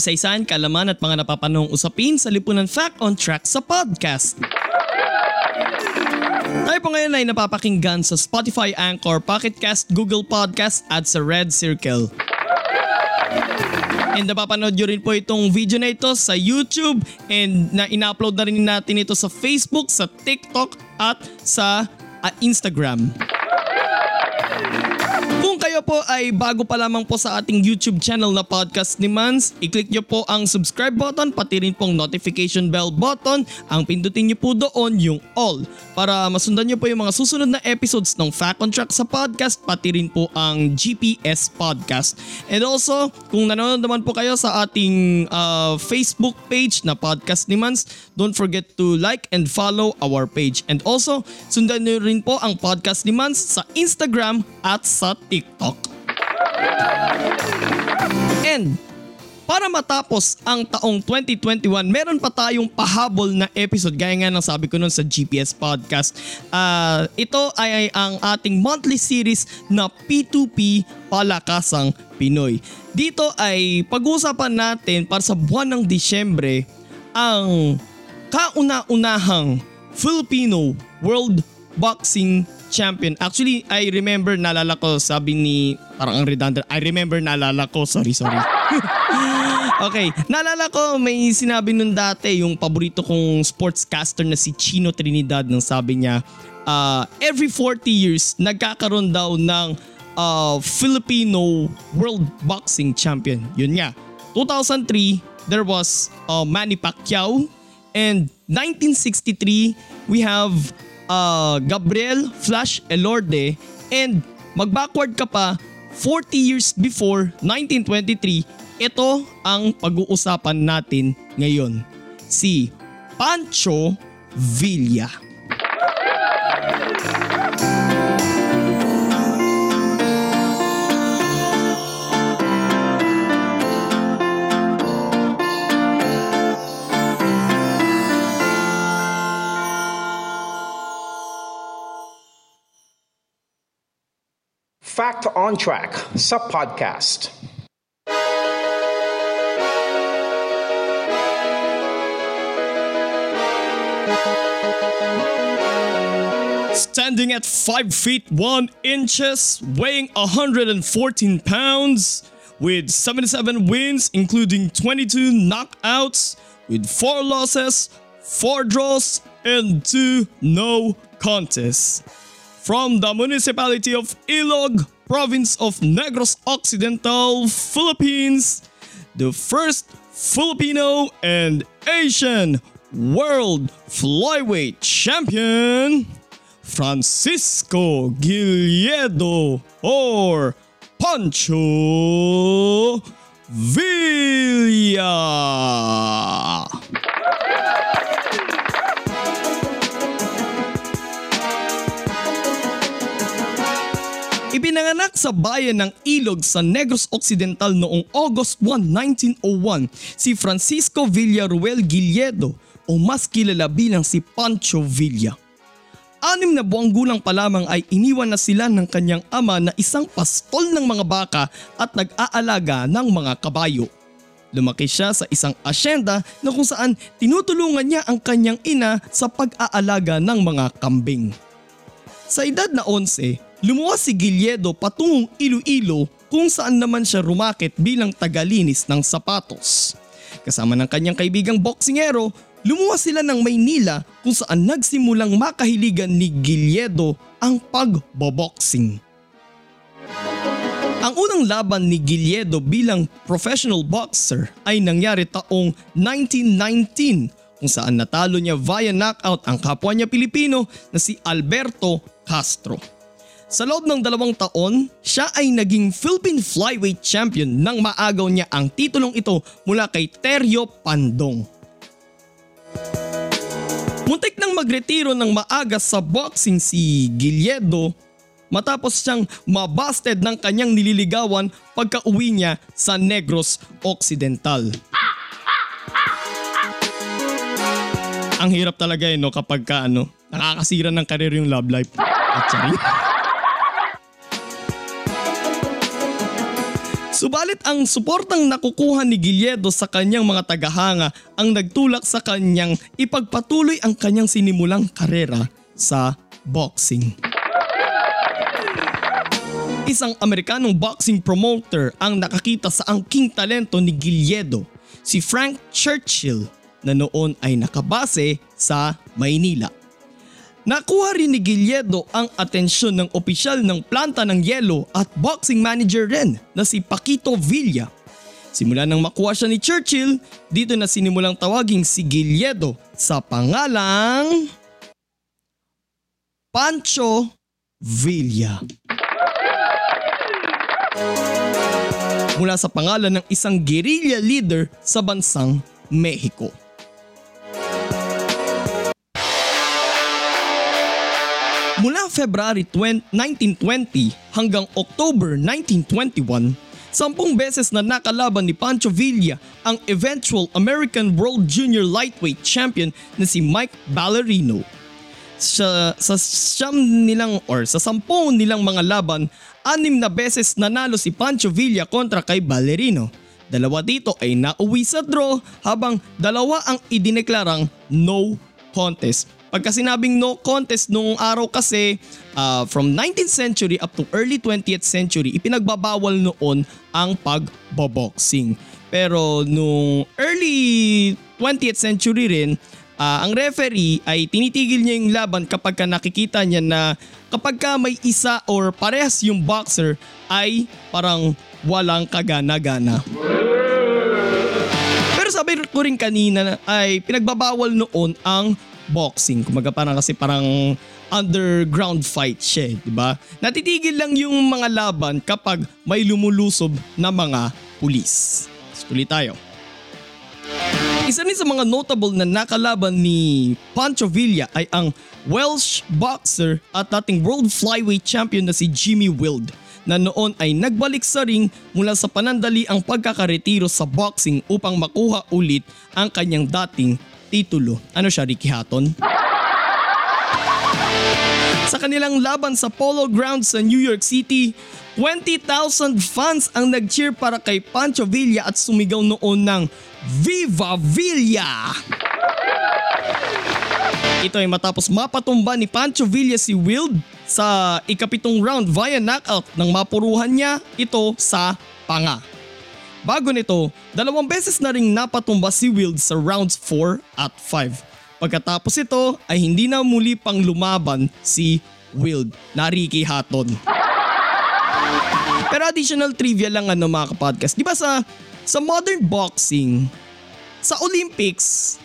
Kasaysayan, kalaman at mga napapanong usapin sa Lipunan Fact on Track sa podcast. Tayo po ngayon ay napapakinggan sa Spotify, Anchor, Pocket Cast, Google Podcast at sa Red Circle. And napapanood nyo rin po itong video na ito sa YouTube and na ina-upload na rin natin ito sa Facebook, sa TikTok at sa ah, Instagram. Kung kayo po ay bago pa lamang po sa ating YouTube channel na Podcast ni Mans, i-click nyo po ang subscribe button pati rin pong notification bell button. Ang pindutin nyo po doon yung all para masundan nyo po yung mga susunod na episodes ng Fact on Track sa podcast pati rin po ang GPS Podcast. And also, kung nanonood naman po kayo sa ating uh, Facebook page na Podcast ni Mans, don't forget to like and follow our page. And also, sundan nyo rin po ang Podcast ni Mans sa Instagram at sa TikTok. And para matapos ang taong 2021, meron pa tayong pahabol na episode gaya nga ng sabi ko nun sa GPS Podcast. Ah, ito ay, ay ang ating monthly series na P2P Palakasang Pinoy. Dito ay pag-uusapan natin para sa buwan ng Disyembre ang kauna-unahang Filipino World Boxing Champion. Actually, I remember naalala ko sabi ni parang ang redundant. I remember naalala ko. Sorry, sorry. okay, naalala ko may sinabi nun dati yung paborito kong sportscaster na si Chino Trinidad nang sabi niya uh, every 40 years nagkakaroon daw ng uh, Filipino World Boxing Champion. Yun nga. 2003, there was uh, Manny Pacquiao and 1963, we have uh, Gabriel Flash Elorde and mag-backward ka pa 40 years before 1923, ito ang pag-uusapan natin ngayon. Si Pancho Villa. Fact on Track sub podcast. Standing at 5 feet 1 inches, weighing 114 pounds, with 77 wins, including 22 knockouts, with 4 losses, 4 draws, and 2 no contests. From the municipality of Ilog, province of Negros Occidental, Philippines, the first Filipino and Asian world flyweight champion, Francisco Gilledo or Pancho Villa. Ipinanganak sa bayan ng Ilog sa Negros Occidental noong August 1, 1901 si Francisco Villaruel Gilledo o mas kilala bilang si Pancho Villa. Anim na buwang gulang pa lamang ay iniwan na sila ng kanyang ama na isang pastol ng mga baka at nag-aalaga ng mga kabayo. Lumaki siya sa isang asyenda na kung saan tinutulungan niya ang kanyang ina sa pag-aalaga ng mga kambing. Sa edad na 11, lumuwas si Gilledo patungong Iloilo kung saan naman siya rumakit bilang tagalinis ng sapatos. Kasama ng kanyang kaibigang boksingero, lumuwas sila ng Maynila kung saan nagsimulang makahiligan ni Gilledo ang pagboboxing. Ang unang laban ni Gilledo bilang professional boxer ay nangyari taong 1919 kung saan natalo niya via knockout ang kapwa niya Pilipino na si Alberto Castro. Sa loob ng dalawang taon, siya ay naging Philippine Flyweight Champion nang maagaw niya ang titulong ito mula kay Teryo Pandong. Muntik nang magretiro ng maaga sa boxing si Giliedo matapos siyang mabasted ng kanyang nililigawan pagka uwi niya sa Negros Occidental. Ang hirap talaga eh no kapag ka, ano, nakakasira ng karir yung love life. At Subalit ang suportang nakukuha ni Giliedo sa kanyang mga tagahanga ang nagtulak sa kanyang ipagpatuloy ang kanyang sinimulang karera sa boxing. Isang Amerikanong boxing promoter ang nakakita sa angking talento ni Giliedo, si Frank Churchill na noon ay nakabase sa Maynila. Nakuha rin ni Giliedo ang atensyon ng opisyal ng planta ng yelo at boxing manager rin na si Paquito Villa. Simula nang makuha siya ni Churchill, dito na sinimulang tawaging si Giliedo sa pangalang Pancho Villa. Mula sa pangalan ng isang guerrilla leader sa bansang Mexico. Mula February 20, 1920 hanggang October 1921, sampung beses na nakalaban ni Pancho Villa ang eventual American World Junior Lightweight Champion na si Mike Ballerino. Sa, sa siyam nilang or sa sampung nilang mga laban, anim na beses nanalo si Pancho Villa kontra kay Ballerino. Dalawa dito ay nauwi sa draw habang dalawa ang idineklarang no contest Pagka sinabing no contest nung araw kasi uh, from 19th century up to early 20th century ipinagbabawal noon ang pagboboxing. Pero nung early 20th century rin uh, ang referee ay tinitigil niya yung laban kapag ka nakikita niya na kapag ka may isa or parehas yung boxer ay parang walang kagana-gana. Pero sabi ko rin kanina ay pinagbabawal noon ang boxing. Kumaga parang kasi parang underground fight siya, eh, di ba? Natitigil lang yung mga laban kapag may lumulusob na mga pulis. Tuloy tayo. Isa rin sa mga notable na nakalaban ni Pancho Villa ay ang Welsh boxer at dating world flyweight champion na si Jimmy Wild na noon ay nagbalik sa ring mula sa panandali ang pagkakaretiro sa boxing upang makuha ulit ang kanyang dating titulo. Ano siya, Ricky Hatton? Sa kanilang laban sa Polo Grounds sa New York City, 20,000 fans ang nag-cheer para kay Pancho Villa at sumigaw noon ng Viva Villa! Ito ay matapos mapatumba ni Pancho Villa si Wild sa ikapitong round via knockout nang mapuruhan niya ito sa panga. Bago nito, dalawang beses na ring napatumba si Wild sa rounds 4 at 5. Pagkatapos ito ay hindi na muli pang lumaban si Wild na Ricky Hatton. Pero additional trivia lang ano mga kapodcast. Di ba sa, sa modern boxing, sa Olympics,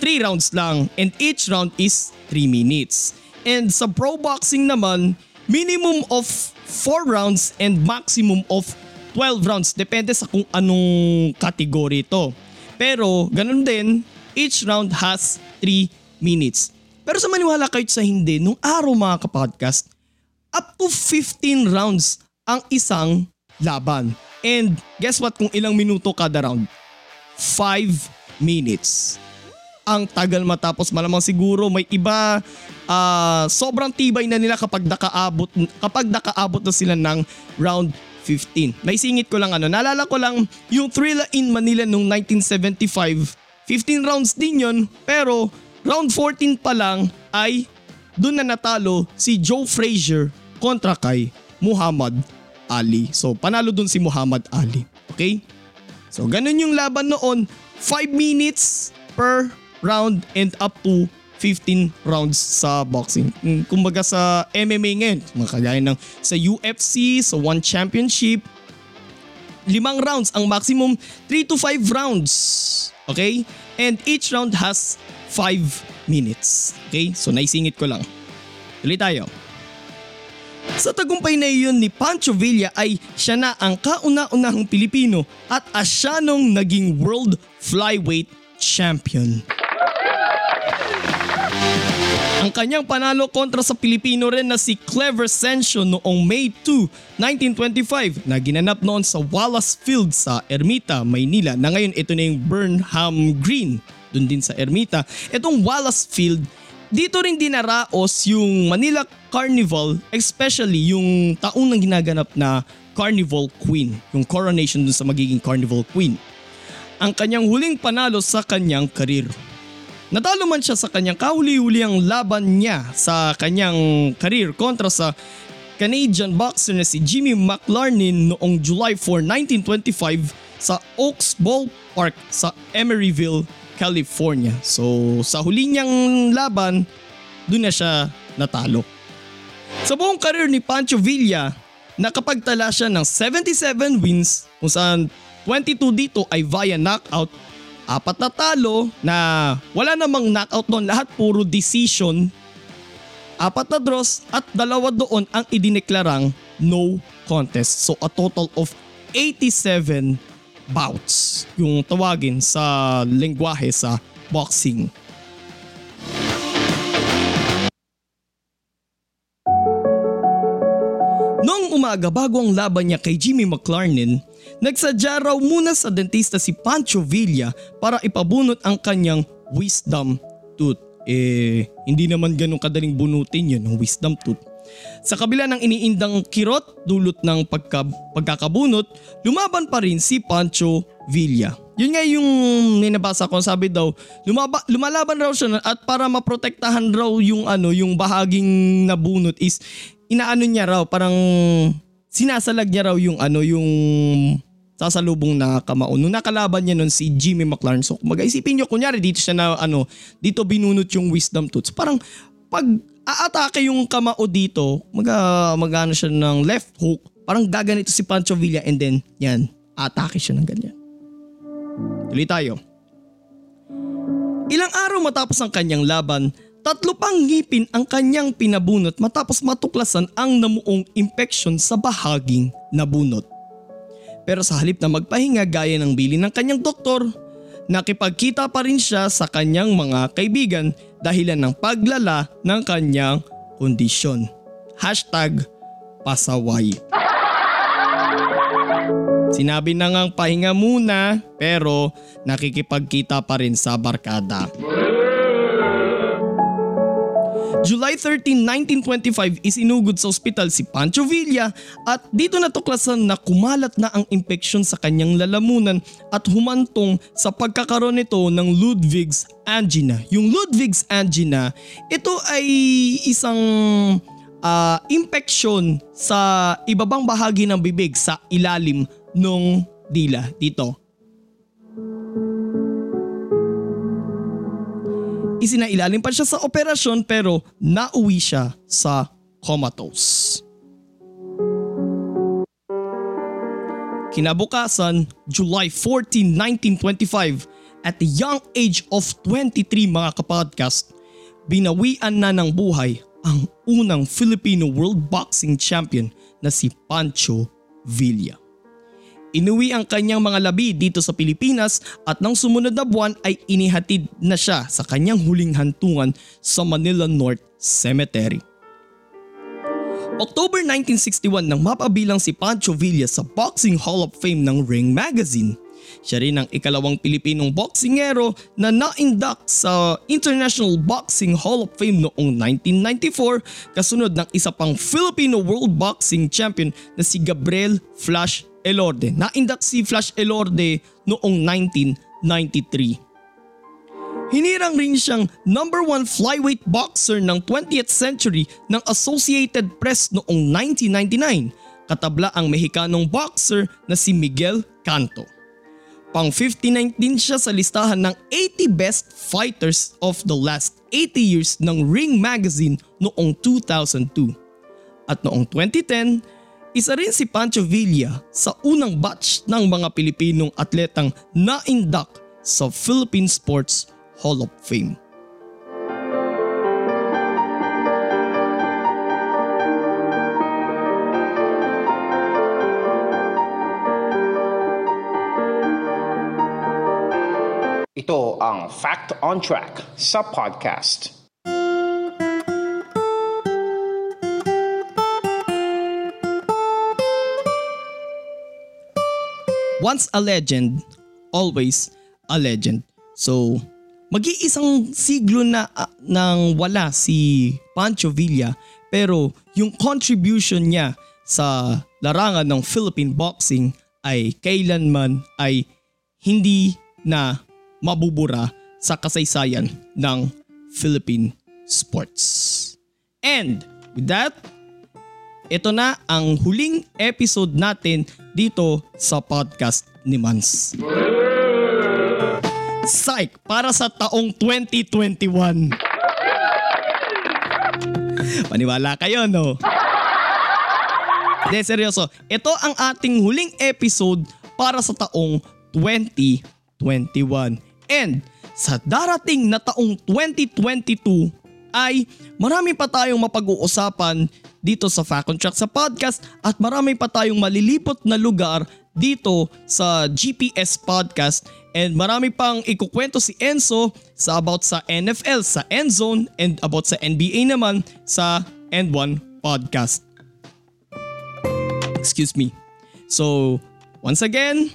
3 rounds lang and each round is 3 minutes. And sa pro boxing naman, minimum of 4 rounds and maximum of 12 rounds. Depende sa kung anong category ito. Pero ganun din, each round has 3 minutes. Pero sa maniwala kayo sa hindi, nung araw mga kapodcast, up to 15 rounds ang isang laban. And guess what kung ilang minuto kada round? 5 minutes. Ang tagal matapos malamang siguro may iba uh, sobrang tibay na nila kapag nakaabot kapag nakaabot na sila ng round 15. May singit ko lang ano, naalala ko lang yung Thrilla in Manila nung 1975. 15 rounds din yon pero round 14 pa lang ay doon na natalo si Joe Frazier kontra kay Muhammad Ali. So panalo doon si Muhammad Ali. Okay? So ganun yung laban noon. 5 minutes per round and up to 15 rounds sa boxing. Mm, kumbaga sa MMA ngayon, kagaya ng sa UFC, sa One Championship, limang rounds, ang maximum 3 to 5 rounds. Okay? And each round has 5 minutes. Okay? So naisingit ko lang. Tuloy tayo. Sa tagumpay na iyon ni Pancho Villa ay siya na ang kauna-unahang Pilipino at asyanong naging World Flyweight Champion. Ang kanyang panalo kontra sa Pilipino rin na si Clever Sensio noong May 2, 1925 na ginanap noon sa Wallace Field sa Ermita, Maynila na ngayon ito na yung Burnham Green dun din sa Ermita. Itong Wallace Field, dito rin dinaraos yung Manila Carnival, especially yung taong nang ginaganap na Carnival Queen, yung coronation dun sa magiging Carnival Queen. Ang kanyang huling panalo sa kanyang karir. Natalo man siya sa kanyang kahuli-huliang laban niya sa kanyang karir kontra sa Canadian boxer na si Jimmy McLarnin noong July 4, 1925 sa Oaks Ballpark sa Emeryville, California. So sa huli niyang laban, doon na siya natalo. Sa buong karir ni Pancho Villa, nakapagtala siya ng 77 wins kung saan 22 dito ay via knockout apat na talo na wala namang knockout doon, lahat puro decision. Apat na draws at dalawa doon ang idineklarang no contest. So a total of 87 bouts yung tawagin sa lengguwahe sa boxing. Noong umaga bago ang laban niya kay Jimmy McLarnin, nagsadya raw muna sa dentista si Pancho Villa para ipabunot ang kanyang wisdom tooth. Eh, hindi naman ganun kadaling bunutin yun ng wisdom tooth. Sa kabila ng iniindang kirot dulot ng pagka, pagkakabunot, lumaban pa rin si Pancho Villa. Yun nga yung ninabasa ko, sabi daw, lumaba, lumalaban raw siya at para maprotektahan raw yung ano, yung bahaging nabunot is inaano niya raw, parang sinasalag niya raw yung ano, yung sasalubong na kamao. Nung nakalaban niya nun si Jimmy McLaren. So mag-isipin nyo, kunyari dito siya na ano, dito binunot yung wisdom tooth. Parang pag aatake yung kamao dito, mag, magano siya ng left hook, parang gaganito si Pancho Villa and then yan, atake siya ng ganyan. Tuloy tayo. Ilang araw matapos ang kanyang laban, tatlo pang ngipin ang kanyang pinabunot matapos matuklasan ang namuong impeksyon sa bahaging nabunot. Pero sa halip na magpahinga gaya ng bilin ng kanyang doktor, nakipagkita pa rin siya sa kanyang mga kaibigan dahilan ng paglala ng kanyang kondisyon. Hashtag pasaway. Sinabi na ngang pahinga muna pero nakikipagkita pa rin sa barkada. July 13, 1925 isinugod sa ospital si Pancho Villa at dito natuklasan na kumalat na ang impeksyon sa kanyang lalamunan at humantong sa pagkakaroon nito ng Ludwig's angina. Yung Ludwig's angina, ito ay isang uh, impeksyon sa ibabang bahagi ng bibig sa ilalim ng dila dito. Isinailalim pa siya sa operasyon pero nauwi siya sa comatose. Kinabukasan, July 14, 1925, at the young age of 23 mga kapodcast, binawian na ng buhay ang unang Filipino World Boxing Champion na si Pancho Villa. Inuwi ang kanyang mga labi dito sa Pilipinas at nang sumunod na buwan ay inihatid na siya sa kanyang huling hantungan sa Manila North Cemetery. October 1961 nang mapabilang si Pancho Villa sa Boxing Hall of Fame ng Ring Magazine. Siya rin ang ikalawang Pilipinong boksingero na na-induct sa International Boxing Hall of Fame noong 1994 kasunod ng isa pang Filipino World Boxing Champion na si Gabriel Flash Elorde. Na-induct si Flash Elorde noong 1993. Hinirang rin siyang number one flyweight boxer ng 20th century ng Associated Press noong 1999 katabla ang Mexicanong boxer na si Miguel Canto. Pang 59 din siya sa listahan ng 80 best fighters of the last 80 years ng Ring Magazine noong 2002. At noong 2010, isa rin si Pancho Villa sa unang batch ng mga Pilipinong atletang na-induct sa Philippine Sports Hall of Fame. Ito ang Fact on Track sa podcast. Once a legend, always a legend. So, mag-iisang siglo na uh, nang wala si Pancho Villa pero yung contribution niya sa larangan ng Philippine boxing ay kailanman ay hindi na mabubura sa kasaysayan ng Philippine sports. And with that, ito na ang huling episode natin dito sa podcast ni Mans. Psych! Para sa taong 2021. Paniwala kayo, no? De, seryoso. Ito ang ating huling episode para sa taong 2021. And sa darating na taong 2022 ay marami pa tayong mapag-uusapan dito sa Fact on Track sa podcast at marami pa tayong malilipot na lugar dito sa GPS podcast and marami pang ikukwento si Enzo sa about sa NFL sa Endzone and about sa NBA naman sa End1 podcast. Excuse me. So, once again,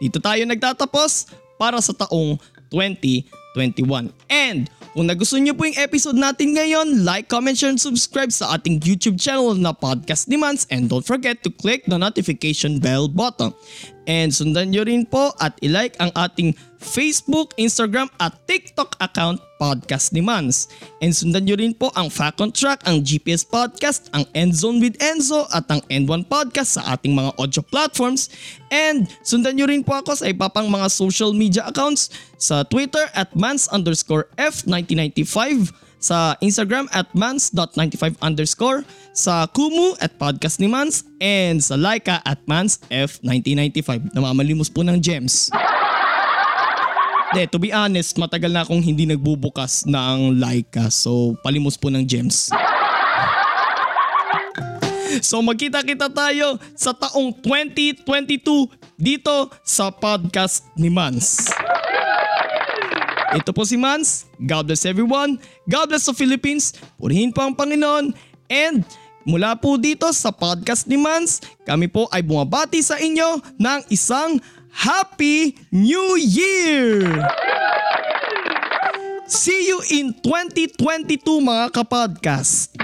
dito tayo nagtatapos para sa taong 2021. And kung nagustuhan niyo po yung episode natin ngayon, like, comment, share, and subscribe sa ating YouTube channel na Podcast ni Mans and don't forget to click the notification bell button. And sundan niyo rin po at ilike ang ating Facebook, Instagram at TikTok account Podcast ni Mans. And sundan niyo rin po ang Fact Track, ang GPS Podcast, ang Endzone with Enzo at ang End1 Podcast sa ating mga audio platforms. And sundan niyo rin po ako sa iba pang mga social media accounts sa Twitter at mans underscore F1995 sa Instagram at mans.95 underscore, sa Kumu at podcast ni Mans, and sa Laika at mans F1995. Namamalimos po ng gems. De, to be honest, matagal na akong hindi nagbubukas ng Laika. So, palimos po ng gems. So magkita-kita tayo sa taong 2022 dito sa podcast ni Mans. Ito po si Mans. God bless everyone. God bless the Philippines. Purihin po ang Panginoon. And mula po dito sa podcast ni Mans, kami po ay bumabati sa inyo ng isang Happy New Year! See you in 2022 mga kapodcast.